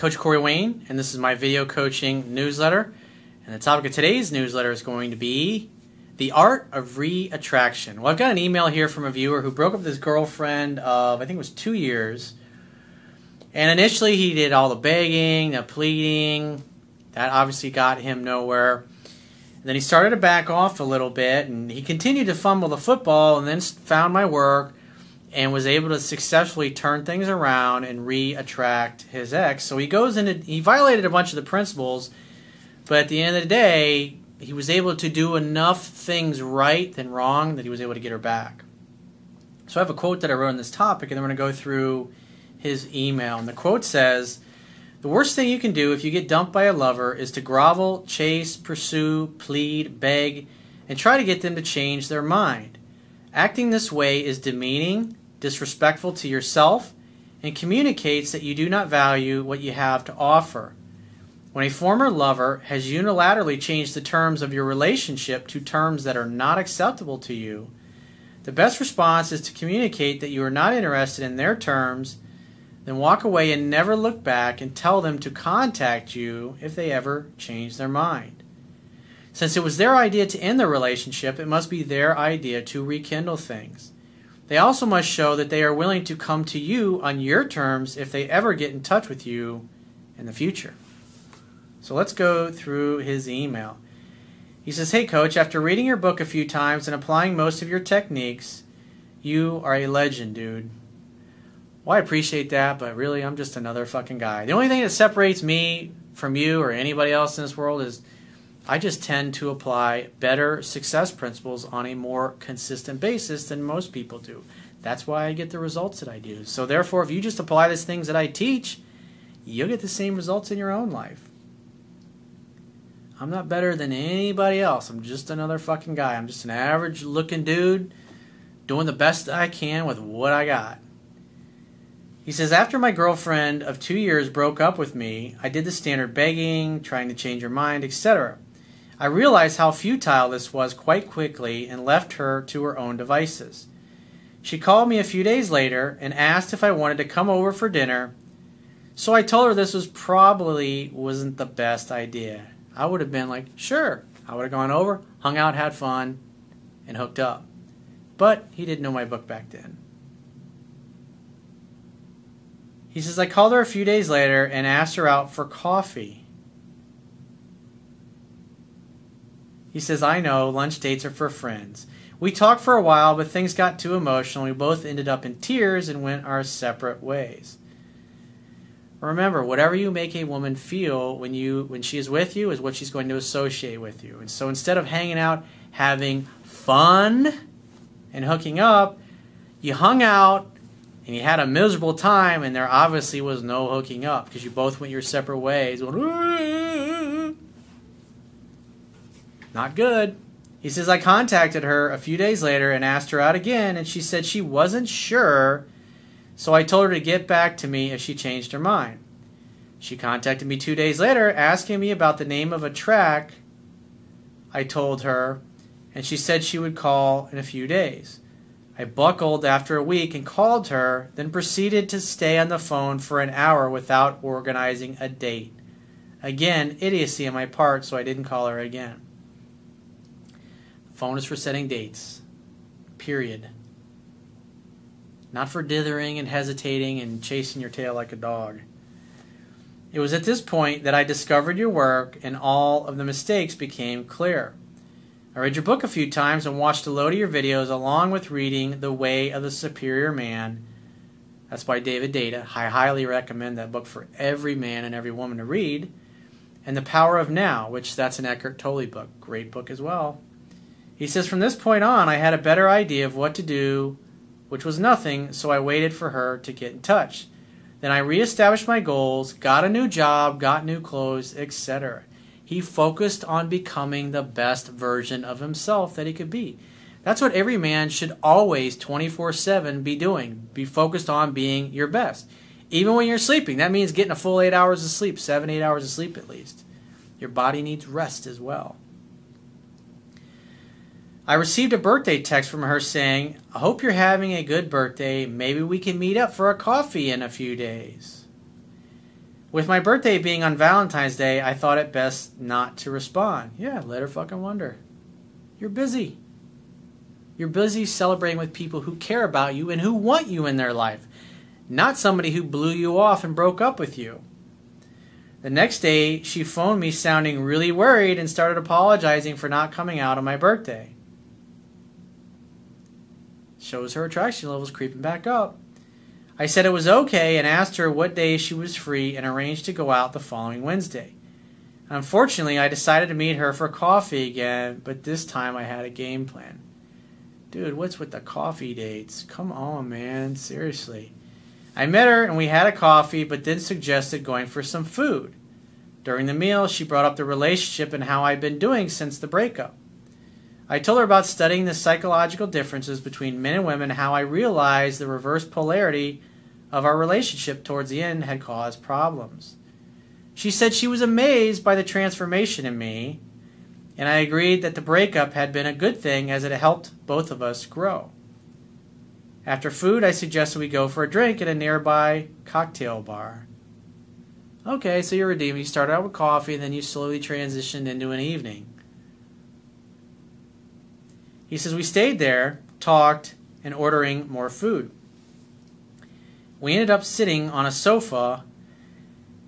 Coach Corey Wayne, and this is my video coaching newsletter. And the topic of today's newsletter is going to be the art of re-attraction. Well, I've got an email here from a viewer who broke up with his girlfriend of I think it was two years. And initially, he did all the begging, the pleading. That obviously got him nowhere. And then he started to back off a little bit, and he continued to fumble the football, and then found my work and was able to successfully turn things around and re-attract his ex. So he goes into he violated a bunch of the principles, but at the end of the day, he was able to do enough things right than wrong that he was able to get her back. So I have a quote that I wrote on this topic, and then we're going to go through his email. And the quote says, "The worst thing you can do if you get dumped by a lover is to grovel, chase, pursue, plead, beg, and try to get them to change their mind. Acting this way is demeaning." Disrespectful to yourself, and communicates that you do not value what you have to offer. When a former lover has unilaterally changed the terms of your relationship to terms that are not acceptable to you, the best response is to communicate that you are not interested in their terms, then walk away and never look back and tell them to contact you if they ever change their mind. Since it was their idea to end the relationship, it must be their idea to rekindle things. They also must show that they are willing to come to you on your terms if they ever get in touch with you in the future. So let's go through his email. He says, Hey, coach, after reading your book a few times and applying most of your techniques, you are a legend, dude. Well, I appreciate that, but really, I'm just another fucking guy. The only thing that separates me from you or anybody else in this world is I just tend to apply better success principles on a more consistent basis than most people do. That's why I get the results that I do. So, therefore, if you just apply these things that I teach, you'll get the same results in your own life. I'm not better than anybody else. I'm just another fucking guy. I'm just an average looking dude doing the best I can with what I got. He says, After my girlfriend of two years broke up with me, I did the standard begging, trying to change her mind, etc. I realized how futile this was quite quickly and left her to her own devices. She called me a few days later and asked if I wanted to come over for dinner. So I told her this was probably wasn't the best idea. I would have been like, "Sure." I would have gone over, hung out, had fun, and hooked up. But he didn't know my book back then. He says I called her a few days later and asked her out for coffee. He says, I know, lunch dates are for friends. We talked for a while, but things got too emotional. We both ended up in tears and went our separate ways. Remember, whatever you make a woman feel when you when she is with you is what she's going to associate with you. And so instead of hanging out, having fun and hooking up, you hung out and you had a miserable time and there obviously was no hooking up because you both went your separate ways. Not good. He says, I contacted her a few days later and asked her out again, and she said she wasn't sure, so I told her to get back to me if she changed her mind. She contacted me two days later asking me about the name of a track I told her, and she said she would call in a few days. I buckled after a week and called her, then proceeded to stay on the phone for an hour without organizing a date. Again, idiocy on my part, so I didn't call her again. Phone is for setting dates. Period. Not for dithering and hesitating and chasing your tail like a dog. It was at this point that I discovered your work and all of the mistakes became clear. I read your book a few times and watched a load of your videos along with reading The Way of the Superior Man. That's by David Deida. I highly recommend that book for every man and every woman to read. And The Power of Now, which that's an Eckhart Tolle book. Great book as well. He says, From this point on, I had a better idea of what to do, which was nothing, so I waited for her to get in touch. Then I reestablished my goals, got a new job, got new clothes, etc. He focused on becoming the best version of himself that he could be. That's what every man should always 24 7 be doing. Be focused on being your best. Even when you're sleeping, that means getting a full eight hours of sleep, seven, eight hours of sleep at least. Your body needs rest as well. I received a birthday text from her saying, I hope you're having a good birthday. Maybe we can meet up for a coffee in a few days. With my birthday being on Valentine's Day, I thought it best not to respond. Yeah, let her fucking wonder. You're busy. You're busy celebrating with people who care about you and who want you in their life, not somebody who blew you off and broke up with you. The next day, she phoned me sounding really worried and started apologizing for not coming out on my birthday. Shows her attraction levels creeping back up. I said it was okay and asked her what day she was free and arranged to go out the following Wednesday. Unfortunately, I decided to meet her for coffee again, but this time I had a game plan. Dude, what's with the coffee dates? Come on, man. Seriously. I met her and we had a coffee, but then suggested going for some food. During the meal, she brought up the relationship and how I'd been doing since the breakup. I told her about studying the psychological differences between men and women, how I realized the reverse polarity of our relationship towards the end had caused problems. She said she was amazed by the transformation in me, and I agreed that the breakup had been a good thing as it helped both of us grow. After food, I suggested we go for a drink at a nearby cocktail bar. Okay, so you're redeeming. You started out with coffee, and then you slowly transitioned into an evening. He says, We stayed there, talked, and ordering more food. We ended up sitting on a sofa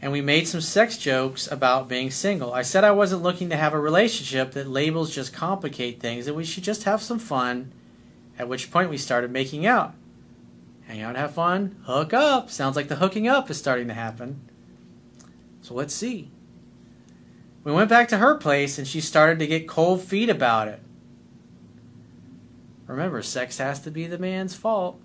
and we made some sex jokes about being single. I said I wasn't looking to have a relationship, that labels just complicate things, and we should just have some fun at which point we started making out. Hang out, have fun, hook up. Sounds like the hooking up is starting to happen. So let's see. We went back to her place and she started to get cold feet about it. Remember, sex has to be the man's fault.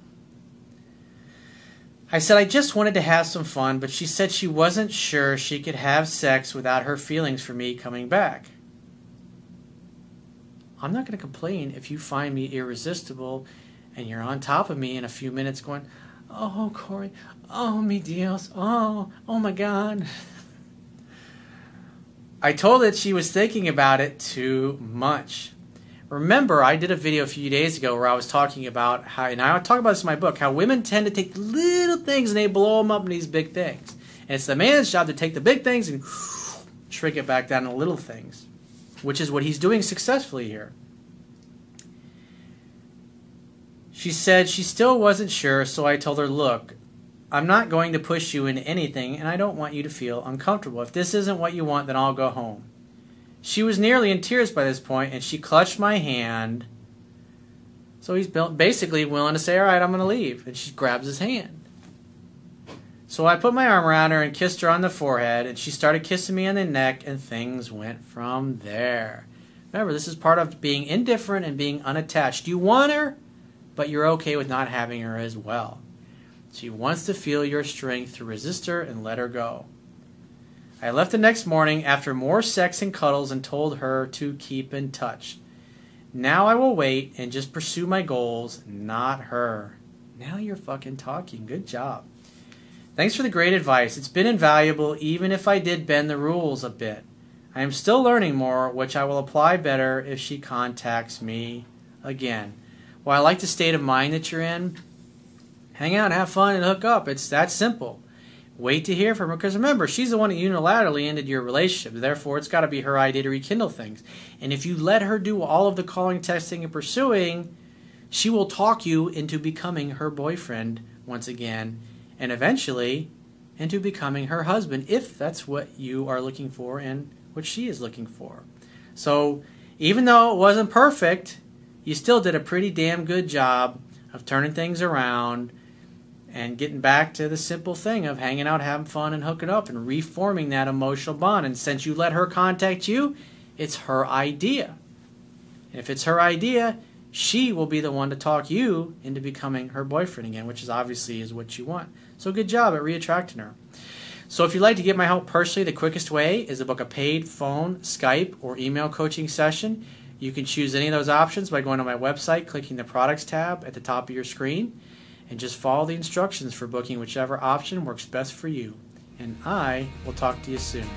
I said I just wanted to have some fun, but she said she wasn't sure she could have sex without her feelings for me coming back. I'm not going to complain if you find me irresistible and you're on top of me in a few minutes going, Oh, Corey, oh, me Dios, oh, oh my God. I told that she was thinking about it too much. Remember, I did a video a few days ago where I was talking about how, and I talk about this in my book, how women tend to take little things and they blow them up in these big things. And it's the man's job to take the big things and shrink it back down to little things which is what he's doing successfully here. She said she still wasn't sure, so I told her, Look, I'm not going to push you into anything, and I don't want you to feel uncomfortable. If this isn't what you want, then I'll go home. She was nearly in tears by this point, and she clutched my hand. So he's basically willing to say, All right, I'm going to leave. And she grabs his hand. So I put my arm around her and kissed her on the forehead, and she started kissing me on the neck, and things went from there. Remember, this is part of being indifferent and being unattached. You want her, but you're okay with not having her as well. She wants to feel your strength to resist her and let her go. I left the next morning after more sex and cuddles and told her to keep in touch. Now I will wait and just pursue my goals, not her. Now you're fucking talking. Good job. Thanks for the great advice. It's been invaluable, even if I did bend the rules a bit. I am still learning more, which I will apply better if she contacts me again. Well, I like the state of mind that you're in. Hang out, have fun, and hook up. It's that simple. Wait to hear from her, because remember, she's the one that unilaterally ended your relationship. Therefore, it's got to be her idea to rekindle things. And if you let her do all of the calling, texting, and pursuing, she will talk you into becoming her boyfriend once again and eventually into becoming her husband if that's what you are looking for and what she is looking for. So, even though it wasn't perfect, you still did a pretty damn good job of turning things around and getting back to the simple thing of hanging out, having fun, and hooking up and reforming that emotional bond. And since you let her contact you, it's her idea. And if it's her idea, she will be the one to talk you into becoming her boyfriend again, which is obviously is what you want. So good job at reattracting her. So if you'd like to get my help personally, the quickest way is to book a paid phone, Skype, or email coaching session. You can choose any of those options by going to my website, clicking the products tab at the top of your screen, and just follow the instructions for booking whichever option works best for you. And I will talk to you soon.